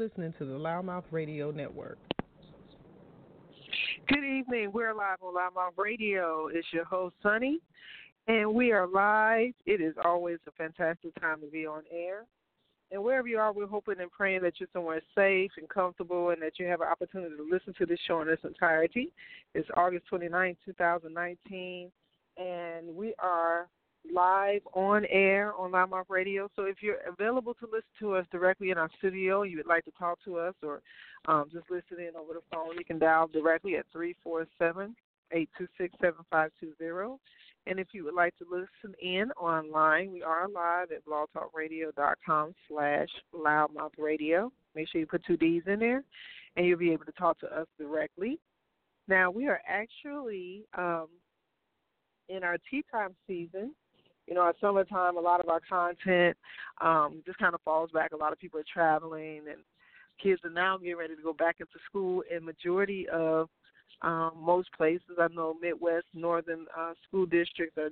listening to the LouddMouth Radio Network. Good evening. We're live on LouddMouth Radio. It's your host, Sonny, and we are live. It is always a fantastic time to be on air. And wherever you are, we're hoping and praying that you're somewhere safe and comfortable and that you have an opportunity to listen to this show in its entirety. It's August 29, 2019, and we are live on air on LouddMouth Radio. So if you're available to listen to us directly in our studio, you would like to talk to us or um, just listen in over the phone, you can dial directly at 347 826 7520. And if you would like to listen in online, we are live at blogtalkradio.com slash loudmouth radio. Make sure you put two D's in there, and you'll be able to talk to us directly. Now, we are actually um, in our tea time season. You know, at summertime, a lot of our content um, just kind of falls back. A lot of people are traveling, and kids are now getting ready to go back into school. And majority of um, most places, I know Midwest, Northern uh, school districts are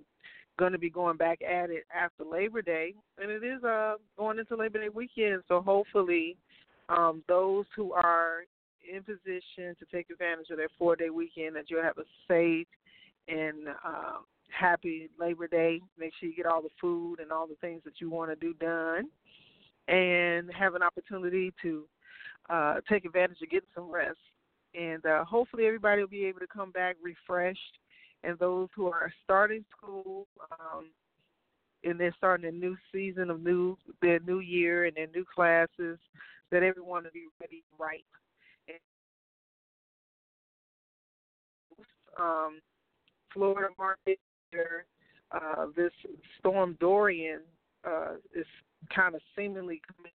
going to be going back at it after Labor Day, and it is uh, going into Labor Day weekend. So hopefully, um, those who are in position to take advantage of their four-day weekend, that you'll have a safe and uh, happy Labor Day. Make sure you get all the food and all the things that you want to do done, and have an opportunity to uh, take advantage of getting some rest and uh, hopefully everybody will be able to come back refreshed. And those who are starting school, um, and they're starting a new season of new their new year and their new classes, that everyone will be ready right. um, Florida market, uh, this storm Dorian uh, is kind of seemingly coming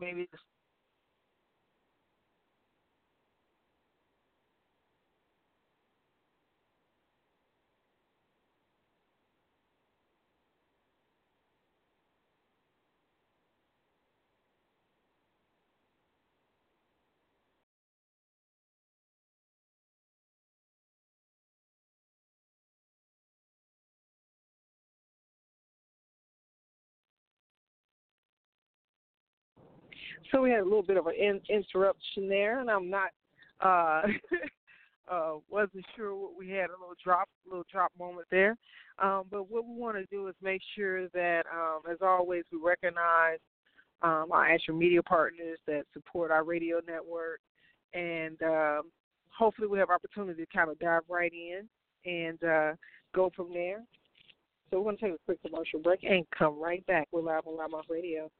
maybe So we had a little bit of an in, interruption there, and I'm not uh, uh, wasn't sure what we had a little drop, little drop moment there. Um, but what we want to do is make sure that, um, as always, we recognize um, our actual media partners that support our radio network, and um, hopefully we have opportunity to kind of dive right in and uh, go from there. So we're going to take a quick commercial break and come right back. We're live on LouddMouth Radio.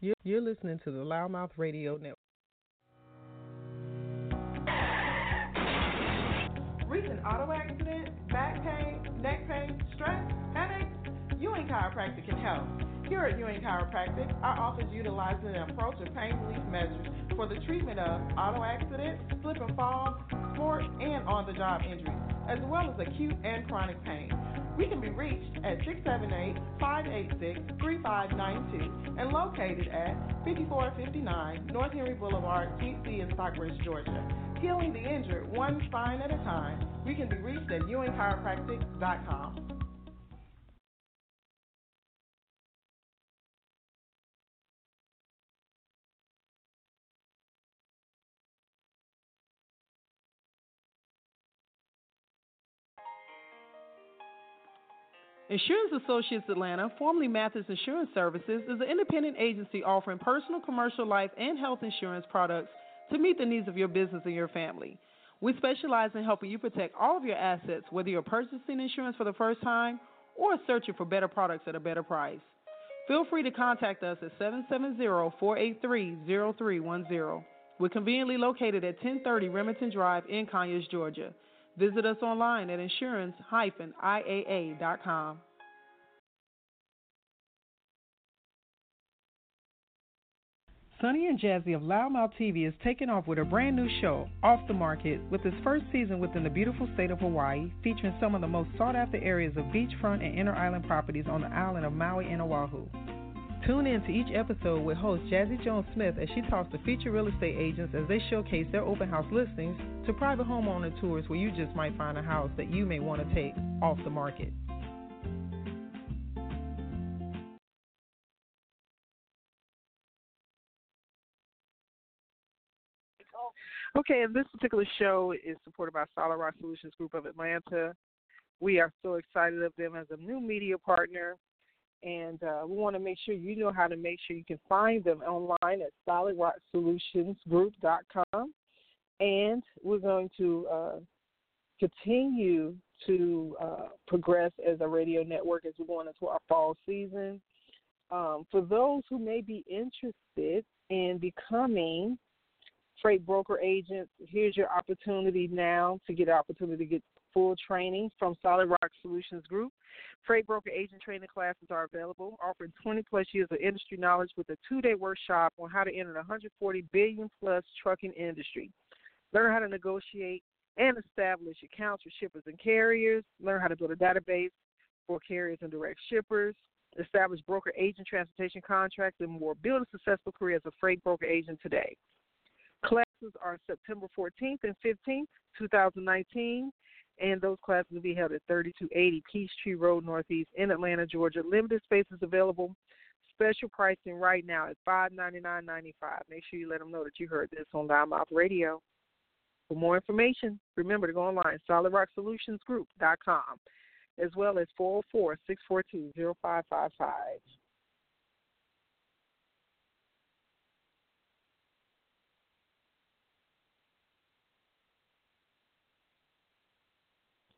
You're listening to the LouddMouth Radio Network. Recent auto accident, back pain, neck pain, stress? Chiropractic can help. Here at Ewing Chiropractic, our office utilizes an approach of pain relief measures for the treatment of auto accidents, slip and fall, sport, and on the job injuries, as well as acute and chronic pain. We can be reached at 678-586-3592 and located at 5459 North Henry Boulevard, Suite C in Stockbridge, Georgia. Healing the injured one spine at a time. We can be reached at ewingchiropractic.com. Insurance Associates Atlanta, formerly Mathis Insurance Services, is an independent agency offering personal, commercial, life, and health insurance products to meet the needs of your business and your family. We specialize in helping you protect all of your assets, whether you're purchasing insurance for the first time or searching for better products at a better price. Feel free to contact us at 770 483 0310. We're conveniently located at 1030 Remington Drive in Conyers, Georgia. Visit us online at insurance-iaa.com. Sonny and Jazzy of LouddMouth TV is taking off with a brand new show, Off the Market, with its first season within the beautiful state of Hawaii, featuring some of the most sought after areas of beachfront and inner island properties on the island of Maui and Oahu. Tune in to each episode with host Jazzy Jones Smith as she talks to featured real estate agents as they showcase their open house listings to private homeowner tours where you just might find a house that you may want to take off the market. Okay, and this particular show is supported by Solid Rock Solutions Group of Atlanta. We are so excited of them as a new media partner, and uh, we want to make sure you know how to make sure you can find them online at solidrocksolutionsgroup.com. And we're going to uh, continue to uh, progress as a radio network as we go into our fall season. Um, for those who may be interested in becoming freight broker agents, here's your opportunity now to get opportunity to get full training from Solid Rock Solutions Group. Freight broker agent training classes are available, offering 20 plus years of industry knowledge with a two day workshop on how to enter the 140 billion plus trucking industry. Learn how to negotiate and establish accounts for shippers and carriers, learn how to build a database for carriers and direct shippers, establish broker agent transportation contracts, and more. Build a successful career as a freight broker agent today. Classes are September 14th and 15th, 2019, and those classes will be held at 3280 Peachtree Road Northeast in Atlanta, Georgia. Limited spaces available. Special pricing right now at $599.95. Make sure you let them know that you heard this on LouddMouth Radio. For more information, remember to go online, solidrocksolutionsgroup.com, as well as 404 642 0555.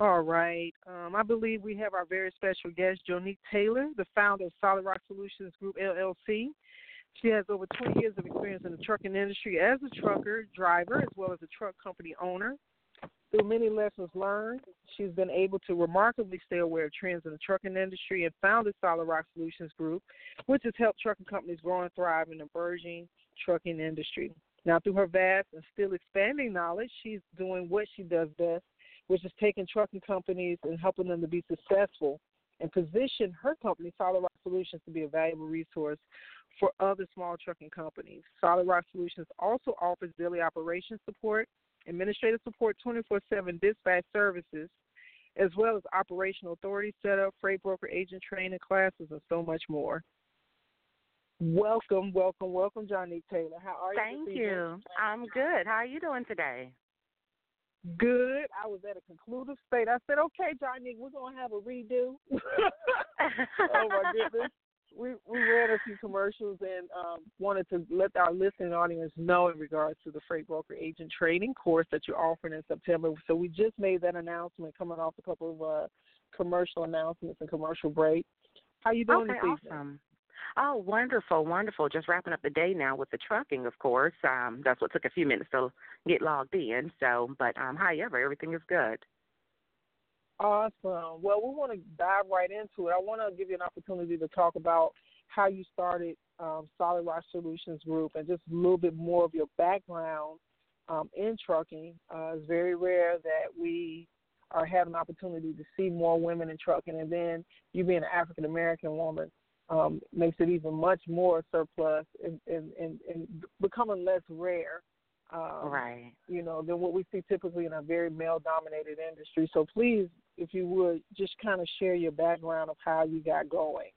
All right. Um, I believe we have our very special guest, Johnique Taylor, the founder of Solid Rock Solutions Group LLC. She has over 20 years of experience in the trucking industry as a trucker, driver, as well as a truck company owner. Through many lessons learned, she's been able to remarkably stay aware of trends in the trucking industry and founded Solid Rock Solutions Group, which has helped trucking companies grow and thrive in the burgeoning trucking industry. Now, through her vast and still expanding knowledge, she's doing what she does best, which is taking trucking companies and helping them to be successful and position her company, Solid Rock Solutions, to be a valuable resource for other small trucking companies. Solid Rock Solutions also offers daily operations support, administrative support 24 7 dispatch services, as well as operational authority setup, freight broker agent training classes, and so much more. Welcome, welcome, welcome, Johnique Taylor. How are you? Thank you. I'm good. How are you doing today? Good. I was at a conclusive state. I said, "Okay, Johnny, we're gonna have a redo." oh my goodness. We we ran a few commercials and um, wanted to let our listening audience know in regards to the freight broker agent training course that you're offering in September. So we just made that announcement, coming off a couple of uh, commercial announcements and commercial break. How you doing okay, this evening? Awesome. Oh, wonderful, wonderful. Just wrapping up the day now with the trucking, of course. Um, that's what took a few minutes to get logged in. So, but um, however, everything is good. Awesome. Well, we want to dive right into it. I want to give you an opportunity to talk about how you started um, Solid Rock Solutions Group and just a little bit more of your background um, in trucking. Uh, it's very rare that we are having an opportunity to see more women in trucking, and then you being an African American woman um, makes it even much more surplus and, and, and, and becoming less rare. Um, right. You know, than what we see typically in a very male dominated industry. So please, if you would, just kind of share your background of how you got going.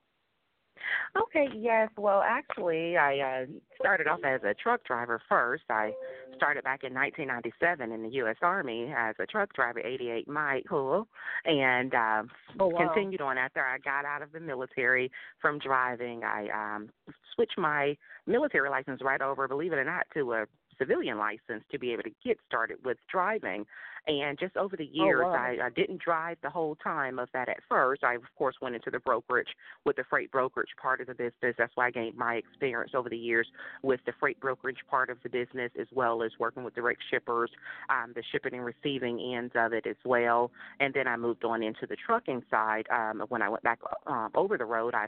Okay, yes. Well, actually, I uh, started off as a truck driver first. I started back in 1997 in the U.S. Army as a truck driver, 88 Mike Hull, and uh, oh, wow. continued on after I got out of the military from driving. I um, switched my military license right over, believe it or not, to a civilian license to be able to get started with driving. And just over the oh, years, oh, wow. I, I didn't drive the whole time of that at first. I, of course, went into the brokerage with the freight brokerage part of the business. That's why I gained my experience over the years with the freight brokerage part of the business, as well as working with direct shippers, um, the shipping and receiving ends of it as well. And then I moved on into the trucking side. Um, when I went back um, over the road, I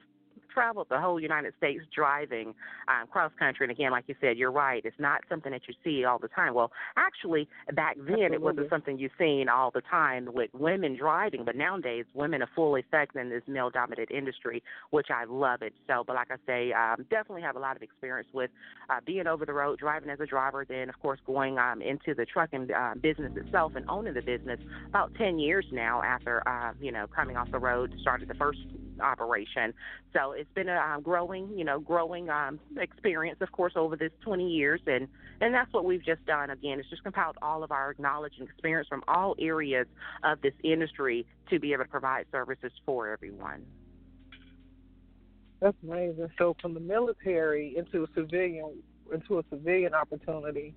traveled the whole United States driving um, cross country. And again, like you said, you're right. It's not something that you see all the time. Well, actually, back then Absolutely. it wasn't something you seen all the time with women driving. But nowadays, women are full effect in this male-dominated industry, which I love it. So, but like I say, um, definitely have a lot of experience with uh, being over the road, driving as a driver. Then, of course, going um, into the trucking uh, business itself and owning the business about 10 years now after, uh, you know, coming off the road, started the first operation. So it's been a um, growing, you know, growing um, experience, of course, over this 20 years, and and that's what we've just done. Again, it's just compiled all of our knowledge and experience from all areas of this industry to be able to provide services for everyone. That's amazing. So from the military into a civilian into a civilian opportunity,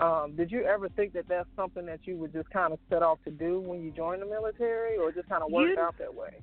um, did you ever think that that's something that you would just kind of set off to do when you joined the military, or just kind of worked you, out that way?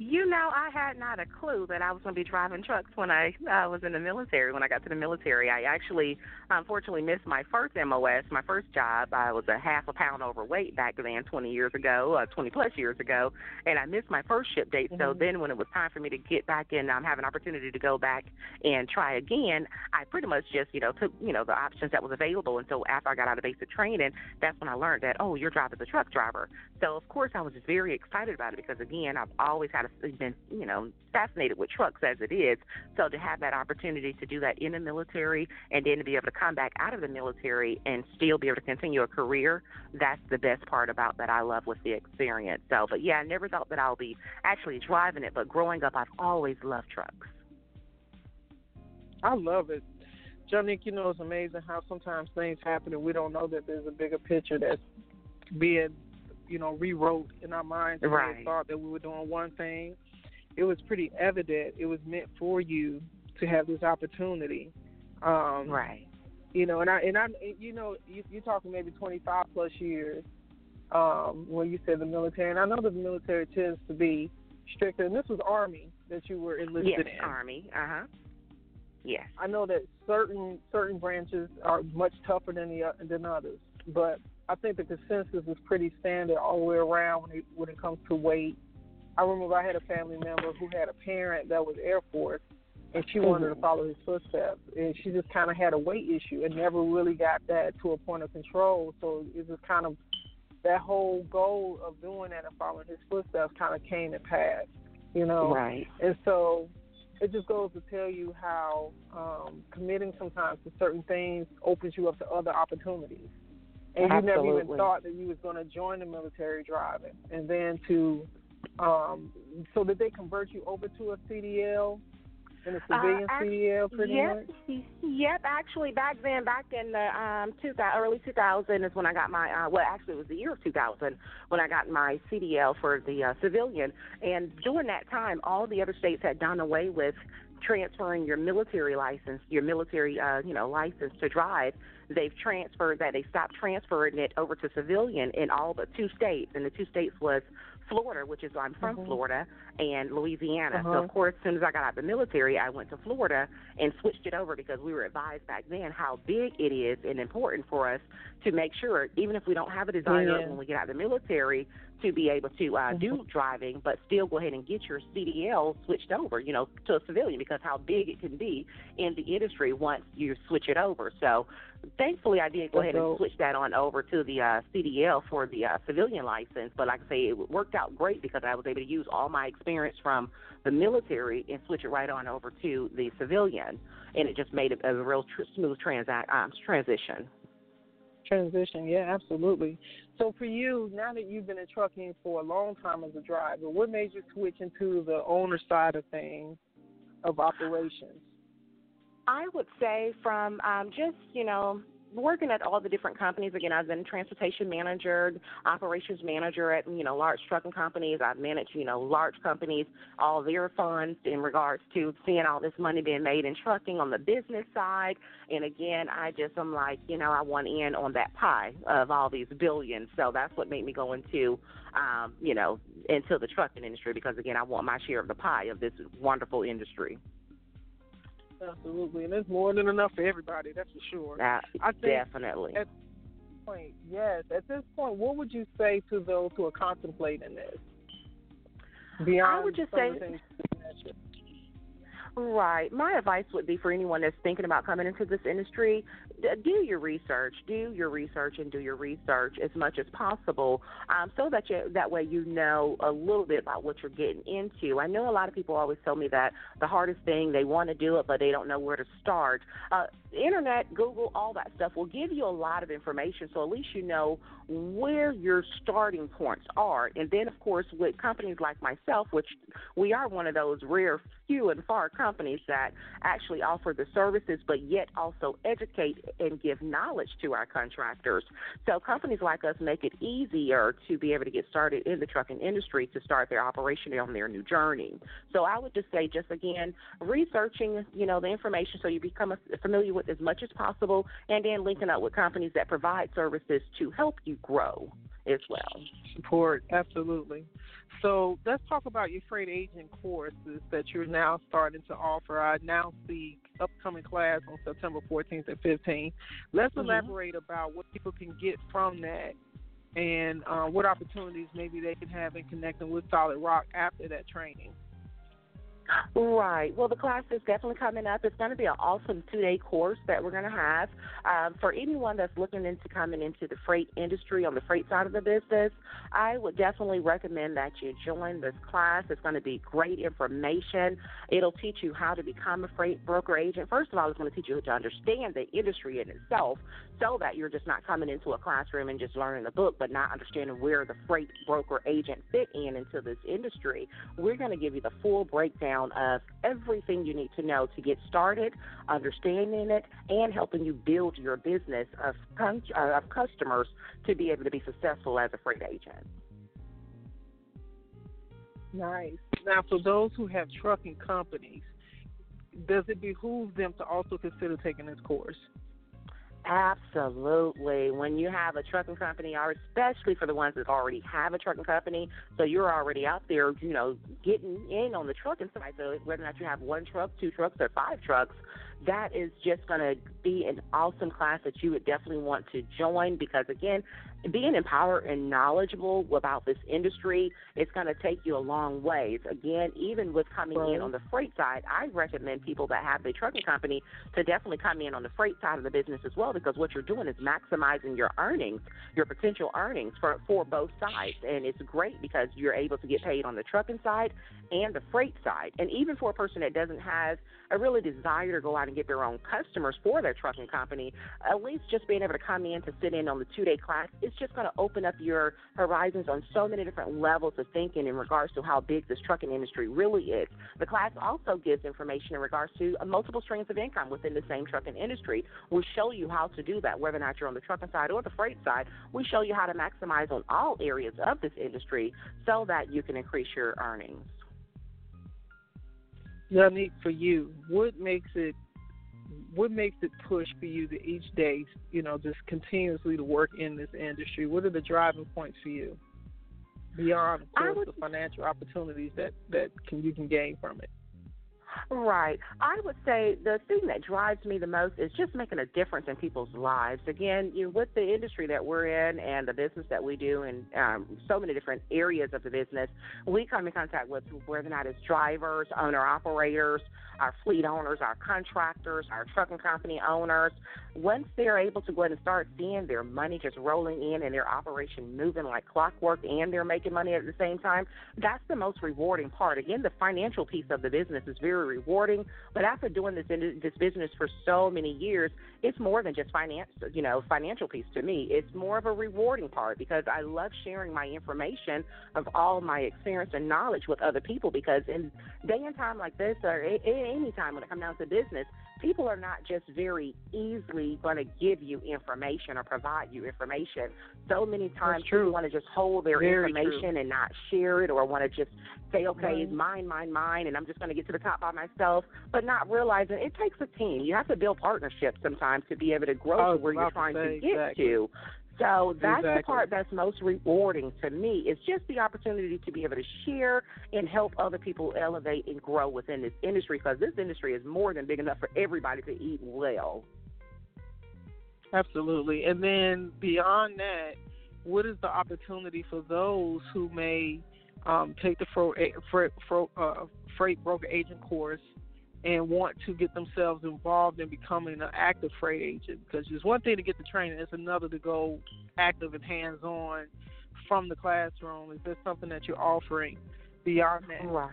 You know, I had not a clue that I was going to be driving trucks when I uh, was in the military. When I got to the military, I actually, unfortunately, missed my first MOS, my first job. I was a half a pound overweight back then, 20 years ago, uh, 20 plus years ago, and I missed my first ship date. Mm-hmm. So then, when it was time for me to get back and um, have an opportunity to go back and try again, I pretty much just, you know, took, you know, the options that was available. And so after I got out of basic training, that's when I learned that, oh, your job as a truck driver. So of course, I was just very excited about it because again, I've always had been, you know, fascinated with trucks as it is. So to have that opportunity to do that in the military and then to be able to come back out of the military and still be able to continue a career, that's the best part about that I love with the experience. So, but yeah, I never thought that I'll be actually driving it, but growing up, I've always loved trucks. I love it. Nick, you know, it's amazing how sometimes things happen and we don't know that there's a bigger picture that's being, you know, rewrote in our minds. Right. We thought that we were doing one thing it was pretty evident it was meant for you to have this opportunity. Um, right. You know, and I and I, you know, you, you're talking maybe 25 plus years um, when you said the military, and I know that the military tends to be stricter. And this was Army that you were enlisted in. yes, in. Army. Uh huh. Yes. I know that certain certain branches are much tougher than the than others, but I think the consensus is pretty standard all the way around when it when it comes to weight I remember I had a family member who had a parent that was Air Force, and she wanted mm-hmm. to follow his footsteps, and she just kind of had a weight issue and never really got that to a point of control. So it was kind of that whole goal of doing that and following his footsteps kind of came to pass, you know. Right. And so it just goes to tell you how um, committing sometimes to certain things opens you up to other opportunities. And Absolutely. you never even thought that you was going to join the military driving, and then to um, so did they convert you over to a CDL in a civilian uh, CDL pretty yep, much? Yep, actually back then, back in the um, 2000, early 2000 is when I got my, uh, well actually it was the year of 2000 when I got my CDL for the uh, civilian. And during that time, all the other states had done away with transferring your military license, your military, uh, you know, license to drive. They've transferred that. They stopped transferring it over to civilian in all but two states, and the two states was Florida, which is I'm from mm-hmm. Florida, and Louisiana. Uh-huh. So of course, as soon as I got out of the military, I went to Florida and switched it over because we were advised back then how big it is and important for us to make sure, even if we don't have a desire yeah. when we get out of the military, to be able to uh, mm-hmm. do driving, but still go ahead and get your CDL switched over, you know, to a civilian because how big it can be in the industry once you switch it over. So thankfully, I did go ahead and switch that on over to the uh, CDL for the uh, civilian license. But like I say, it worked out great because I was able to use all my experience from the military and switch it right on over to the civilian, and it just made it a real tr- smooth transa- um, transition. Transition, yeah, absolutely. So for you, now that you've been in trucking for a long time as a driver, what made you switch into the owner side of things of operations? I would say from um, just you know working at all the different companies. Again, I've been transportation manager, operations manager at you know large trucking companies. I've managed you know large companies, all their funds in regards to seeing all this money being made in trucking on the business side. And again, I just am like you know I want in on that pie of all these billions. So that's what made me go into um, you know into the trucking industry because again I want my share of the pie of this wonderful industry. Absolutely, and there's more than enough for everybody. That's for sure. Uh, I think definitely. At this point, yes. At this point, what would you say to those who are contemplating this? Beyond I would just say. Right. My advice would be for anyone that's thinking about coming into this industry, do your research. Do your research and do your research as much as possible, um, so that you that way you know a little bit about what you're getting into. I know a lot of people always tell me that the hardest thing they want to do it, but they don't know where to start. Uh, internet, Google, all that stuff will give you a lot of information, so at least you know where your starting points are. And then, of course, with companies like myself, which we are one of those rare few and far companies that actually offer the services, but yet also educate and give knowledge to our contractors. So companies like us make it easier to be able to get started in the trucking industry to start their operation on their new journey. So I would just say, just again, researching, you know, the information so you become familiar with as much as possible, and then linking up with companies that provide services to help you grow as well. Support, absolutely. So let's talk about your freight agent courses that you're now starting to offer. I now see upcoming class on September 14th and 15th. Let's mm-hmm. elaborate about what people can get from that and uh, what opportunities maybe they can have in connecting with Solid Rock after that training. Right. Well, the class is definitely coming up. It's going to be an awesome two day course that we're going to have. Um, for anyone that's looking into coming into the freight industry on the freight side of the business, I would definitely recommend that you join this class. It's going to be great information. It'll teach you how to become a freight broker agent. First of all, it's going to teach you to understand the industry in itself so that you're just not coming into a classroom and just learning the book, but not understanding where the freight broker agent fit in into this industry. We're going to give you the full breakdown of everything you need to know to get started, understanding it, and helping you build your business of, uh, of customers to be able to be successful as a freight agent. Nice. Now, for those who have trucking companies, does it behoove them to also consider taking this course? Absolutely. When you have a trucking company, or especially for the ones that already have a trucking company, so you're already out there, you know, getting in on the trucking side. So whether or not you have one truck, two trucks, or five trucks, that is just going to be an awesome class that you would definitely want to join because, again, being empowered and knowledgeable about this industry is going to take you a long ways. Again, even with coming in on the freight side, I recommend people that have a trucking company to definitely come in on the freight side of the business as well because what you're doing is maximizing your earnings, your potential earnings for, for both sides. And it's great because you're able to get paid on the trucking side and the freight side. And even for a person that doesn't have a really desire to go out and get their own customers for their trucking company, at least just being able to come in to sit in on the two day class, is just going to open up your horizons on so many different levels of thinking in regards to how big this trucking industry really is. The class also gives information in regards to uh, multiple streams of income within the same trucking industry. We show you how to do that, whether or not you're on the trucking side or the freight side. We show you how to maximize on all areas of this industry so that you can increase your earnings. Johnique, for you, what makes it what makes it push for you to each day, you know, just continuously to work in this industry? What are the driving points for you beyond, of course, would, the financial opportunities that that can you can gain from it? Right. I would say the thing that drives me the most is just making a difference in people's lives. Again, you know, with the industry that we're in and the business that we do and um, so many different areas of the business, we come in contact with whether or not it's drivers, owner operators, our fleet owners, our contractors, our trucking company owners. Once they're able to go ahead and start seeing their money just rolling in and their operation moving like clockwork and they're making money at the same time, that's the most rewarding part. Again, the financial piece of the business is very very rewarding. But after doing this in, this business for so many years, it's more than just finance, you know, financial piece to me. It's more of a rewarding part because I love sharing my information of all my experience and knowledge with other people. Because in day and time like this, or any time when it comes down to business, people are not just very easily going to give you information or provide you information. So many times people want to just hold their very information true. and not share it or want to just say, okay, right. it's mine, mine, mine, and I'm just going to get to the top by myself, but not realizing it takes a team. You have to build partnerships sometimes to be able to grow to where you're trying to, to get exactly. to. So that's exactly. the part that's most rewarding to me. It's just the opportunity to be able to share and help other people elevate and grow within this industry because this industry is more than big enough for everybody to eat well. Absolutely. And then beyond that, what is the opportunity for those who may um, take the freight, freight, uh, freight broker agent course and want to get themselves involved in becoming an active freight agent. Because it's one thing to get the training it's another to go active and hands on from the classroom. Is there something that you're offering beyond that? Right.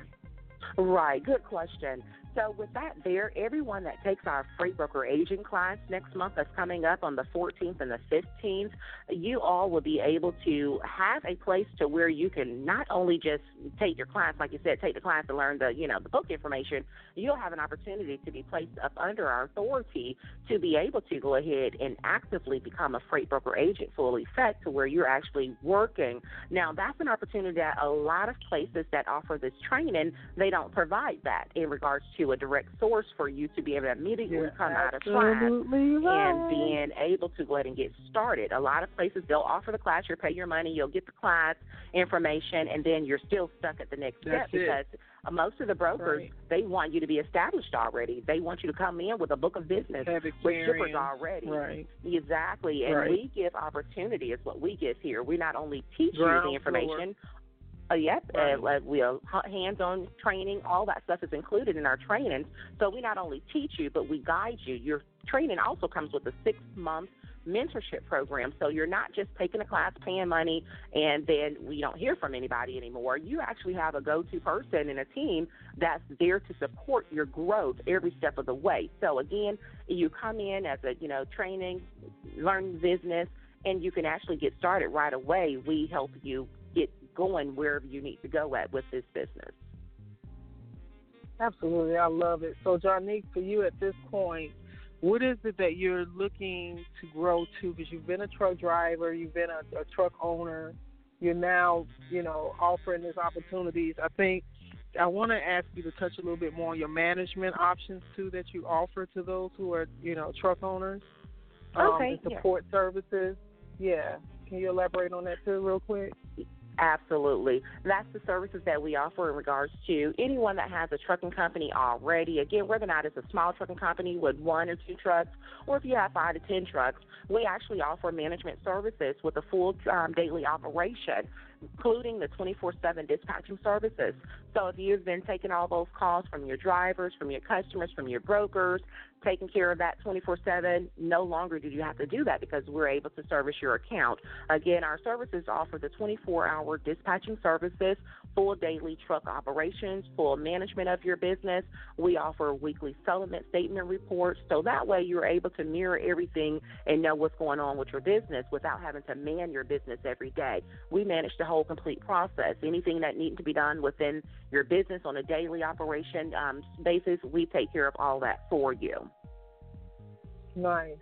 Right. Good question so with that there, everyone that takes our freight broker agent class next month that's coming up on the 14th and the 15th, you all will be able to have a place to where you can not only just take your class, like you said, take the class and learn the, you know, the book information, you'll have an opportunity to be placed up under our authority to be able to go ahead and actively become a freight broker agent full effect to where you're actually working. Now, that's an opportunity that a lot of places that offer this training, they don't provide that in regards to a direct source for you to be able to immediately You're come out of class right. and being able to go ahead and get started. A lot of places they'll offer the class, you pay your money, you'll get the class information, and then you're still stuck at the next That's step because uh, most of the brokers right. they want you to be established already. They want you to come in with a book of business with shippers already. Right. Exactly. And Right. we give opportunity is what we give here. We not only teach Ground you the information. Uh, yep, Right. uh, like we uh, hands-on training, all that stuff is included in our trainings. So we not only teach you, but we guide you. Your training also comes with a six-month mentorship program. So you're not just taking a class, paying money, and then we don't hear from anybody anymore. You actually have a go-to person and a team that's there to support your growth every step of the way. So again, you come in as a you know training, learn business, and you can actually get started right away. We help you get going wherever you need to go at with this business. Absolutely, I love it. So, Johnique, for you at this point, what is it that you're looking to grow to? Because you've been a truck driver, you've been a, a truck owner, you're now, you know, offering these opportunities. I think I want to ask you to touch a little bit more on your management options too that you offer to those who are, you know, truck owners. Um, Okay, and support services. Yeah. Can you elaborate on that too, real quick? Absolutely. That's the services that we offer in regards to anyone that has a trucking company already. Again, whether or not it's a small trucking company with one or two trucks, or if you have five to ten trucks, we actually offer management services with a full um, daily operation, including the 24 7 dispatching services. So if you've been taking all those calls from your drivers, from your customers, from your brokers, taking care of that 24 7, no longer do you have to do that because we're able to service your account. Again, our services offer the 24 hour dispatching services, full daily truck operations, full management of your business. We offer weekly settlement statement reports. So that way you're able to mirror everything and know what's going on with your business without having to man your business every day. We manage the whole complete process. Anything that needs to be done within your business on a daily operation um, basis, we take care of all that for you. Nice.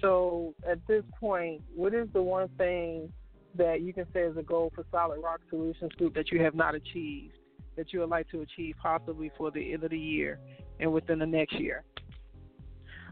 So at this point, what is the one thing that you can say is a goal for Solid Rock Solutions Group that you have not achieved, that you would like to achieve possibly for the end of the year and within the next year?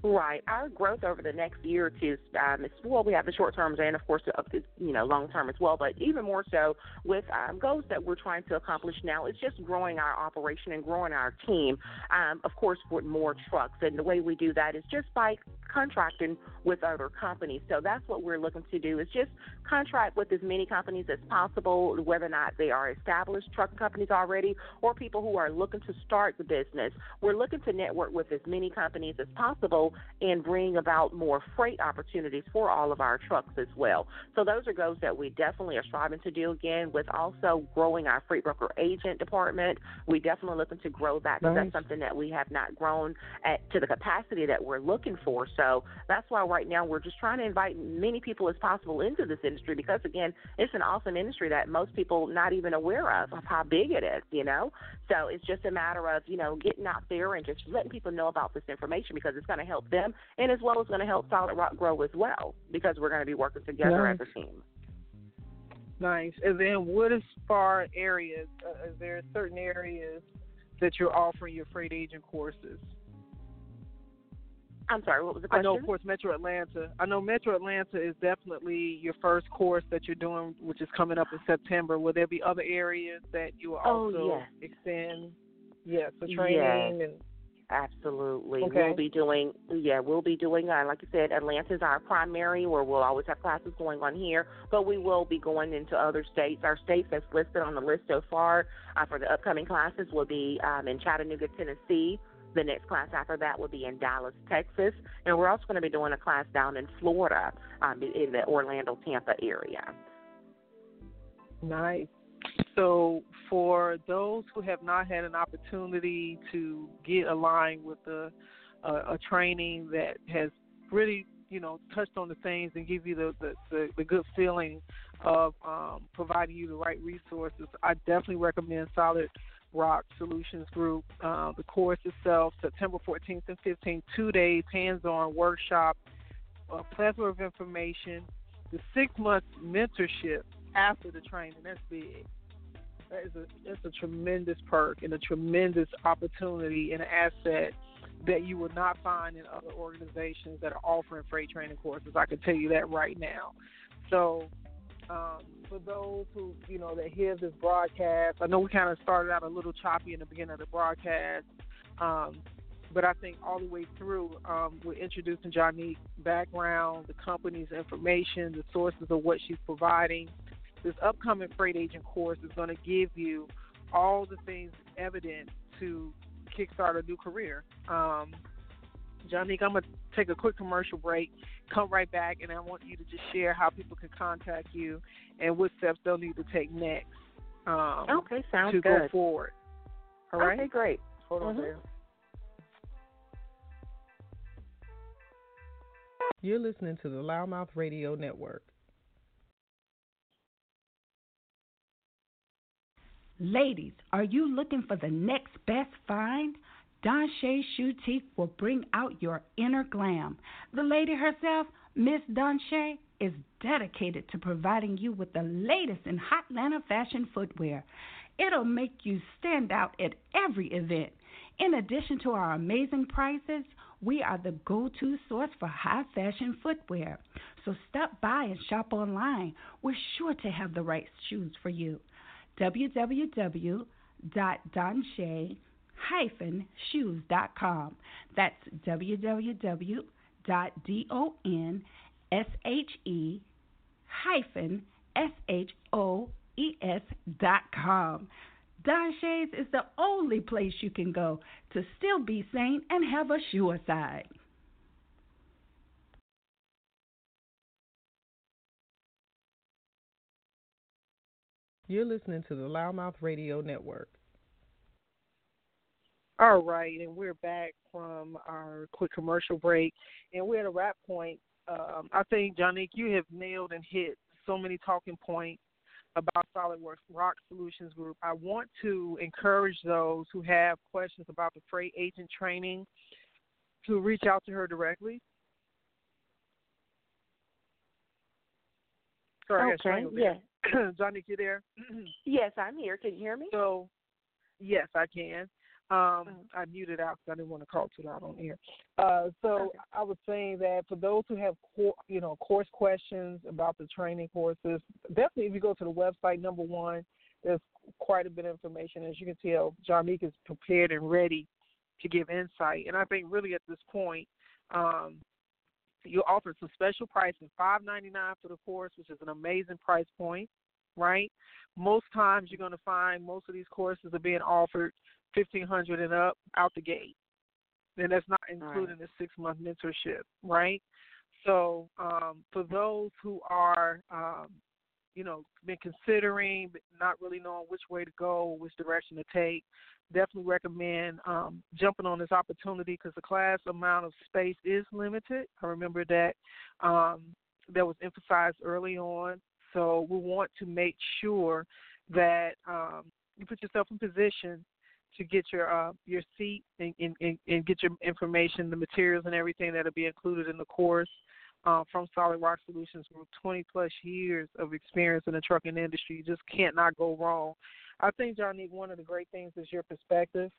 Right. Our growth over the next year or two, um, is, well, we have the short terms and, of course, the, you know long term as well. But even more so with um, goals that we're trying to accomplish now, it's just growing our operation and growing our team. Um, of course, with more trucks, and the way we do that is just by contracting with other companies. So that's what we're looking to do is just contract with as many companies as possible, whether or not they are established truck companies already or people who are looking to start the business. We're looking to network with as many companies as possible grow and bring about more freight opportunities for all of our trucks as well. So those are goals that we definitely are striving to do again with also growing our freight broker agent department. We definitely looking to grow that because nice. that's something that we have not grown at to the capacity that we're looking for. So that's why right now we're just trying to invite many people as possible into this industry because again, it's an awesome industry that most people not even aware of of how big it is, you know. So it's just a matter of, you know, getting out there and just letting people know about this information because it's going to help them and as well as going to help Solid Rock grow as well because we're going to be working together nice. as a team. Nice. And then what as far areas, uh, is there certain areas that you're offering your freight agent courses? I'm sorry, what was the question? I know, of course, Metro Atlanta. I know Metro Atlanta is definitely your first course that you're doing, which is coming up in September. Will there be other areas that you will oh, also yes. extend? Yes, for training yes. and Absolutely. Okay. We'll be doing, yeah, we'll be doing, uh, like I said, Atlanta is our primary where we'll always have classes going on here, but we will be going into other states. Our states that's listed on the list so far uh, for the upcoming classes will be um, in Chattanooga, Tennessee. The next class after that will be in Dallas, Texas. And we're also going to be doing a class down in Florida um, in the Orlando, Tampa area. Nice. So, for those who have not had an opportunity to get aligned with a, a, a training that has really, you know, touched on the things and give you the, the, the, the good feeling of um, providing you the right resources, I definitely recommend Solid Rock Solutions Group. Uh, the course itself, September 14th and 15th, two days, hands on workshop, a plethora of information, the six month mentorship after the training. That's big. That is a that's a tremendous perk and a tremendous opportunity and an asset that you will not find in other organizations that are offering freight training courses. I can tell you that right now. So, um, for those who you know that hear this broadcast, I know we kind of started out a little choppy in the beginning of the broadcast, um, but I think all the way through, um, we're introducing Johnique's background, the company's information, the sources of what she's providing, this upcoming freight agent course is going to give you all the things evident to kickstart a new career. Um, Johnique, I'm going to take a quick commercial break, come right back, and I want you to just share how people can contact you and what steps they'll need to take next. Um, okay, sounds to good. go forward. All right. Okay, great. Hold mm-hmm. on there. You're listening to the LouddMouth Radio Network. Ladies, are you looking for the next best find? Don Shay Shoutique will bring out your inner glam. The lady herself, Miss Don Shay, is dedicated to providing you with the latest in Hotlanta fashion footwear. It'll make you stand out at every event. In addition to our amazing prices, we are the go to source for high fashion footwear. So stop by and shop online. We're sure to have the right shoes for you www.donshay-shoes.com. That's www.donshay-shoes.com. Don Shays is the only place you can go to still be sane and have a sure side. You're listening to the LouddMouth Radio Network. All right, and we're back from our quick commercial break, and we're at a wrap point. Um, I think, Johnique, you have nailed and hit so many talking points about SolidWorks Rock Solutions Group. I want to encourage those who have questions about the freight agent training to reach out to her directly. Sorry, okay. Yeah. Johnny, you there? yes, I'm here. Can you hear me? So, yes, I can. Um, mm-hmm. I muted out because I didn't want to call too loud on air. Uh, so okay. I was saying that for those who have you know course questions about the training courses, definitely if you go to the website, number one, there's quite a bit of information. As you can tell, Johnique is prepared and ready to give insight. And I think really at this point, um, you offer some special pricing, five ninety nine for the course, which is an amazing price point, right? Most times you're going to find most of these courses are being offered fifteen hundred and up out the gate. and that's not including right. the six month mentorship, right? So um, for those who are, um, you know, been considering, but not really knowing which way to go, which direction to take, definitely recommend um, jumping on this opportunity because the class amount of space is limited. I remember that um, that was emphasized early on. So we want to make sure that um, you put yourself in position to get your uh, your seat and, and, and get your information, the materials and everything that'll be included in the course. Uh, from Solid Rock Solutions Group, 20 plus years of experience in the trucking industry. You just can't not go wrong. I think, Johnny, one of the great things is your perspective.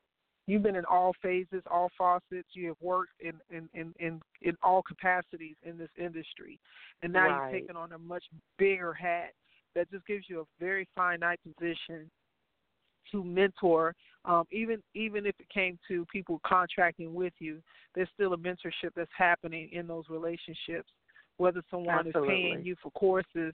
You've been in all phases, all faucets. You have worked in in in in, in all capacities in this industry, and now right. you've taken on a much bigger hat that just gives you a very finite position to mentor um, even even if it came to people contracting with you there's still a mentorship that's happening in those relationships whether someone Absolutely. is paying you for courses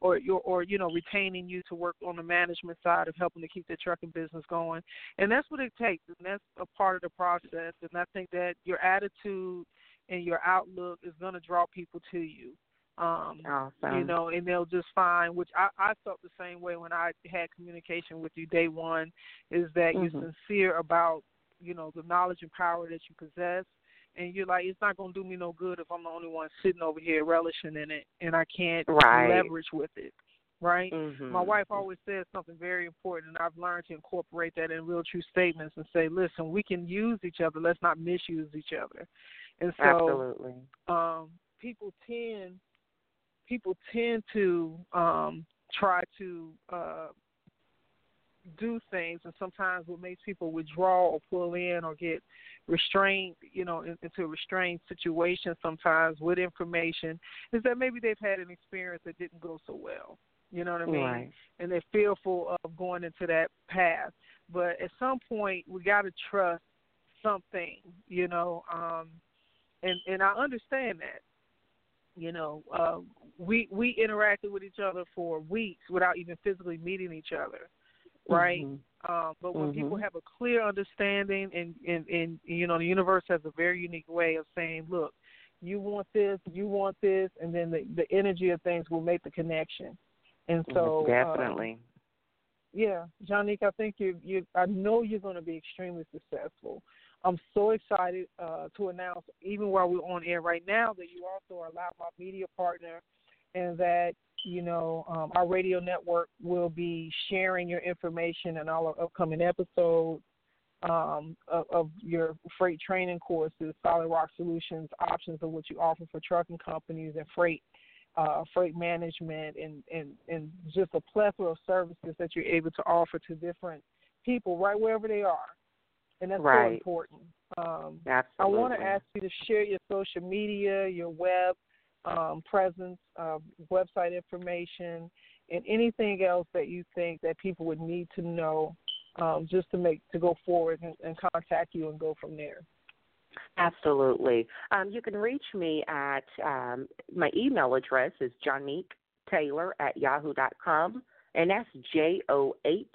or or or you know retaining you to work on the management side of helping to keep the trucking business going and that's what it takes and that's a part of the process and i think that your attitude and your outlook is going to draw people to you um, awesome. You know, and they'll just find, which I, I felt the same way when I had communication with you day one, is that mm-hmm. you're sincere about, you know, the knowledge and power that you possess. And you're like, it's not going to do me no good if I'm the only one sitting over here relishing in it and I can't right. leverage with it. Right? Mm-hmm. My wife always says something very important, and I've learned to incorporate that in real true statements and say, listen, we can use each other. Let's not misuse each other. And so, Absolutely. um, people tend people tend to um, try to uh, do things, and sometimes what makes people withdraw or pull in or get restrained, you know, into a restrained situation sometimes with information is that maybe they've had an experience that didn't go so well. You know what I mean? Right. And they're fearful of going into that path. But at some point, we got to trust something, you know. Um, and and I understand that you know, uh, we we interacted with each other for weeks without even physically meeting each other, right? Mm-hmm. Um, but when mm-hmm. people have a clear understanding, and, and and you know, the universe has a very unique way of saying, look, you want this, you want this, and then the the energy of things will make the connection. And so, definitely. Um, yeah, Johnique, I think you you I know you're going to be extremely successful. I'm so excited uh, to announce, even while we're on air right now, that you also are a LouddMouth Media partner, and that you know um, our radio network will be sharing your information and all our upcoming episodes um, of, of, your freight training courses, Solid Rock Solutions, options of what you offer for trucking companies and freight. Uh, freight management and, and, and just a plethora of services that you're able to offer to different people right wherever they are and that's right. so important. Um, Absolutely. I want to ask you to share your social media, your web um, presence, uh, website information, and anything else that you think that people would need to know um, just to make to go forward and, and, contact you and go from there. Absolutely. Um, you can reach me at um, my email address is Johnique Taylor at yahoo.com, and that's J O H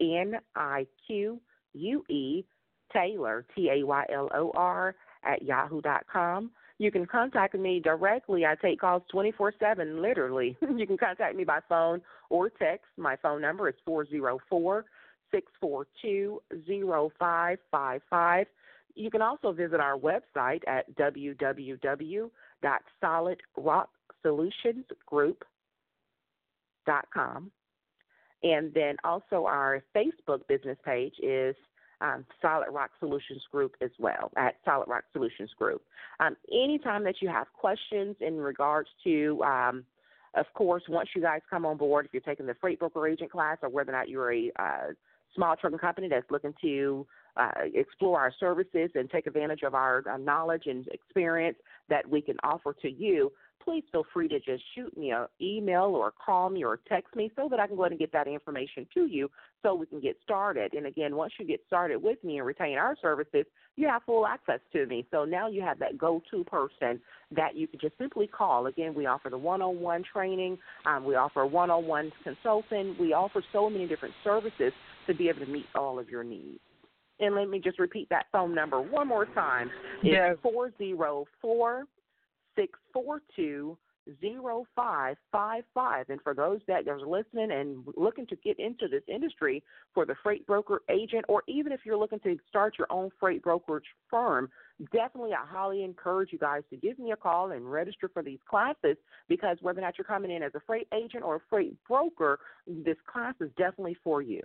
N I Q U E Taylor, T A Y L O R, at yahoo.com. You can contact me directly. I take calls 24 7, literally. you can contact me by phone or text. My phone number is 404 642 0555. You can also visit our website at www.solidrocksolutionsgroup.com. And then also our Facebook business page is um, Solid Rock Solutions Group as well at Solid Rock Solutions Group. Um, anytime that you have questions in regards to, um, of course, once you guys come on board, if you're taking the freight broker agent class or whether or not you're a uh, small trucking company that's looking to uh, explore our services and take advantage of our uh, knowledge and experience that we can offer to you, please feel free to just shoot me an email or call me or text me so that I can go ahead and get that information to you so we can get started. And again, once you get started with me and retain our services, you have full access to me. So now you have that go to person that you can just simply call. Again, we offer the one on one training, um, we offer one on one consulting, we offer so many different services to be able to meet all of your needs. And let me just repeat that phone number one more time. It's four zero four six four two zero five five five. And for those that are listening and looking to get into this industry for the freight broker agent, or even if you're looking to start your own freight brokerage firm, definitely I highly encourage you guys to give me a call and register for these classes because whether or not you're coming in as a freight agent or a freight broker, this class is definitely for you.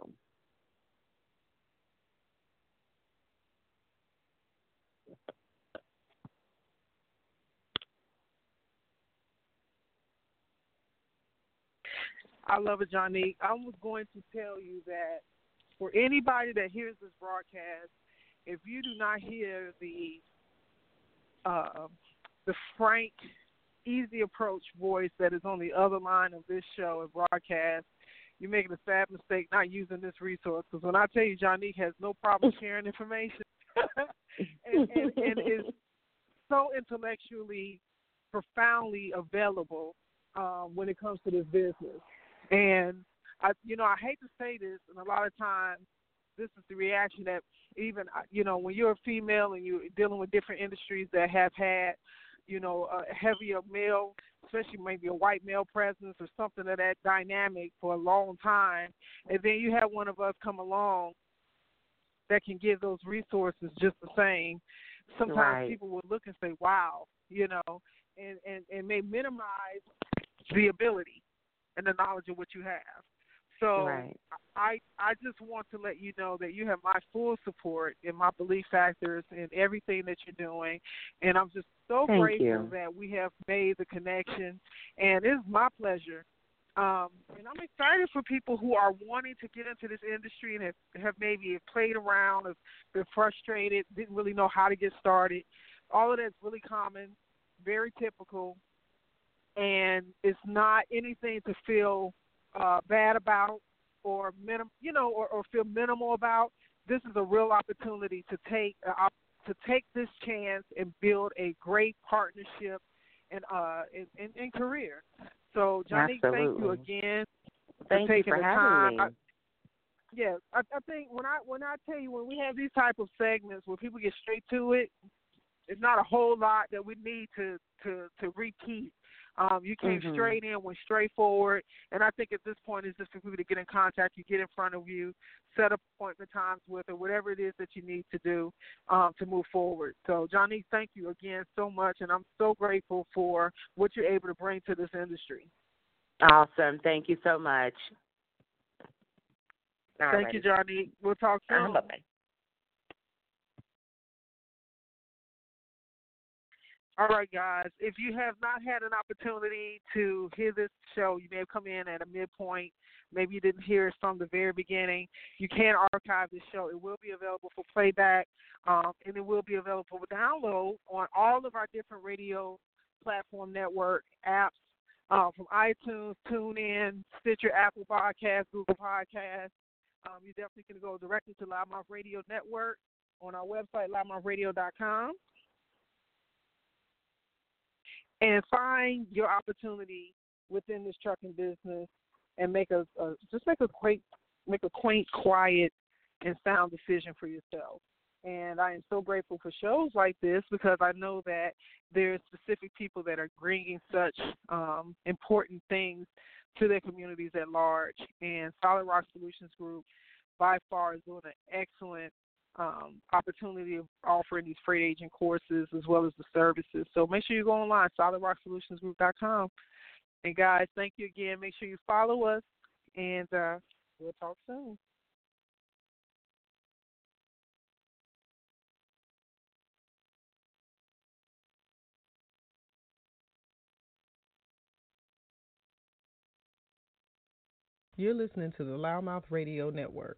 I love it, Johnny. I was going to tell you that for anybody that hears this broadcast, if you do not hear the uh, the frank, easy approach voice that is on the other line of this show and broadcast, you're making a sad mistake not using this resource. Because when I tell you, Johnny has no problem sharing information, and, and, and is so intellectually, profoundly available um, when it comes to this business. And I, you know, I hate to say this, and a lot of times this is the reaction that even you know when you're a female and you're dealing with different industries that have had you know a heavier male especially maybe a white male presence or something of that dynamic for a long time and then you have one of us come along that can give those resources just the same sometimes right. people will look and say wow you know and and and may minimize the ability and the knowledge of what you have so right. I I just want to let you know that you have my full support in my belief factors in everything that you're doing, and I'm just so Thank grateful you. that we have made the connection, and it's my pleasure. Um, and I'm excited for people who are wanting to get into this industry and have, have maybe played around, have been frustrated, didn't really know how to get started. All of that's really common, very typical, and it's not anything to feel uh, bad about or minim, you know, or, or feel minimal about. This is a real opportunity to take uh, to take this chance and build a great partnership and uh in, in, in career. So Johnny, Absolutely. thank you again for Thank you for the having time. me. I, yeah, I, I think when I when I tell you when we have these type of segments where people get straight to it, it's not a whole lot that we need to to to repeat. Um, you came Mhm. straight in, went straight forward, and I think at this point it's just for people to get in contact. You get in front of you, set up appointment times with, or whatever it is that you need to do um, to move forward. So, Johnny, thank you again so much, and I'm so grateful for what you're able to bring to this industry. Awesome. Thank you so much. Thank you, Johnny. We'll talk soon. Uh, bye-bye. All right, guys. If you have not had an opportunity to hear this show, you may have come in at a midpoint. Maybe you didn't hear it from the very beginning. You can archive this show. It will be available for playback, um, and it will be available for download on all of our different radio platform network apps uh, from iTunes, TuneIn, Stitcher, Apple Podcasts, Google Podcasts. Um, you're definitely to go directly to LouddMouth Radio Network on our website, louddmouthradio.com and find your opportunity within this trucking business and make a, a just make a quaint make a quaint, quiet, and sound decision for yourself. And I am so grateful for shows like this because I know that there's specific people that are bringing such um, important things to their communities at large. And Solid Rock Solutions Group by far is doing an excellent um, opportunity of offering these freight agent courses as well as the services. So make sure you go online, solidrocksolutionsgroup.com. And guys, thank you again. Make sure you follow us, and uh, we'll talk soon. You're listening to the LouddMouth Radio Network.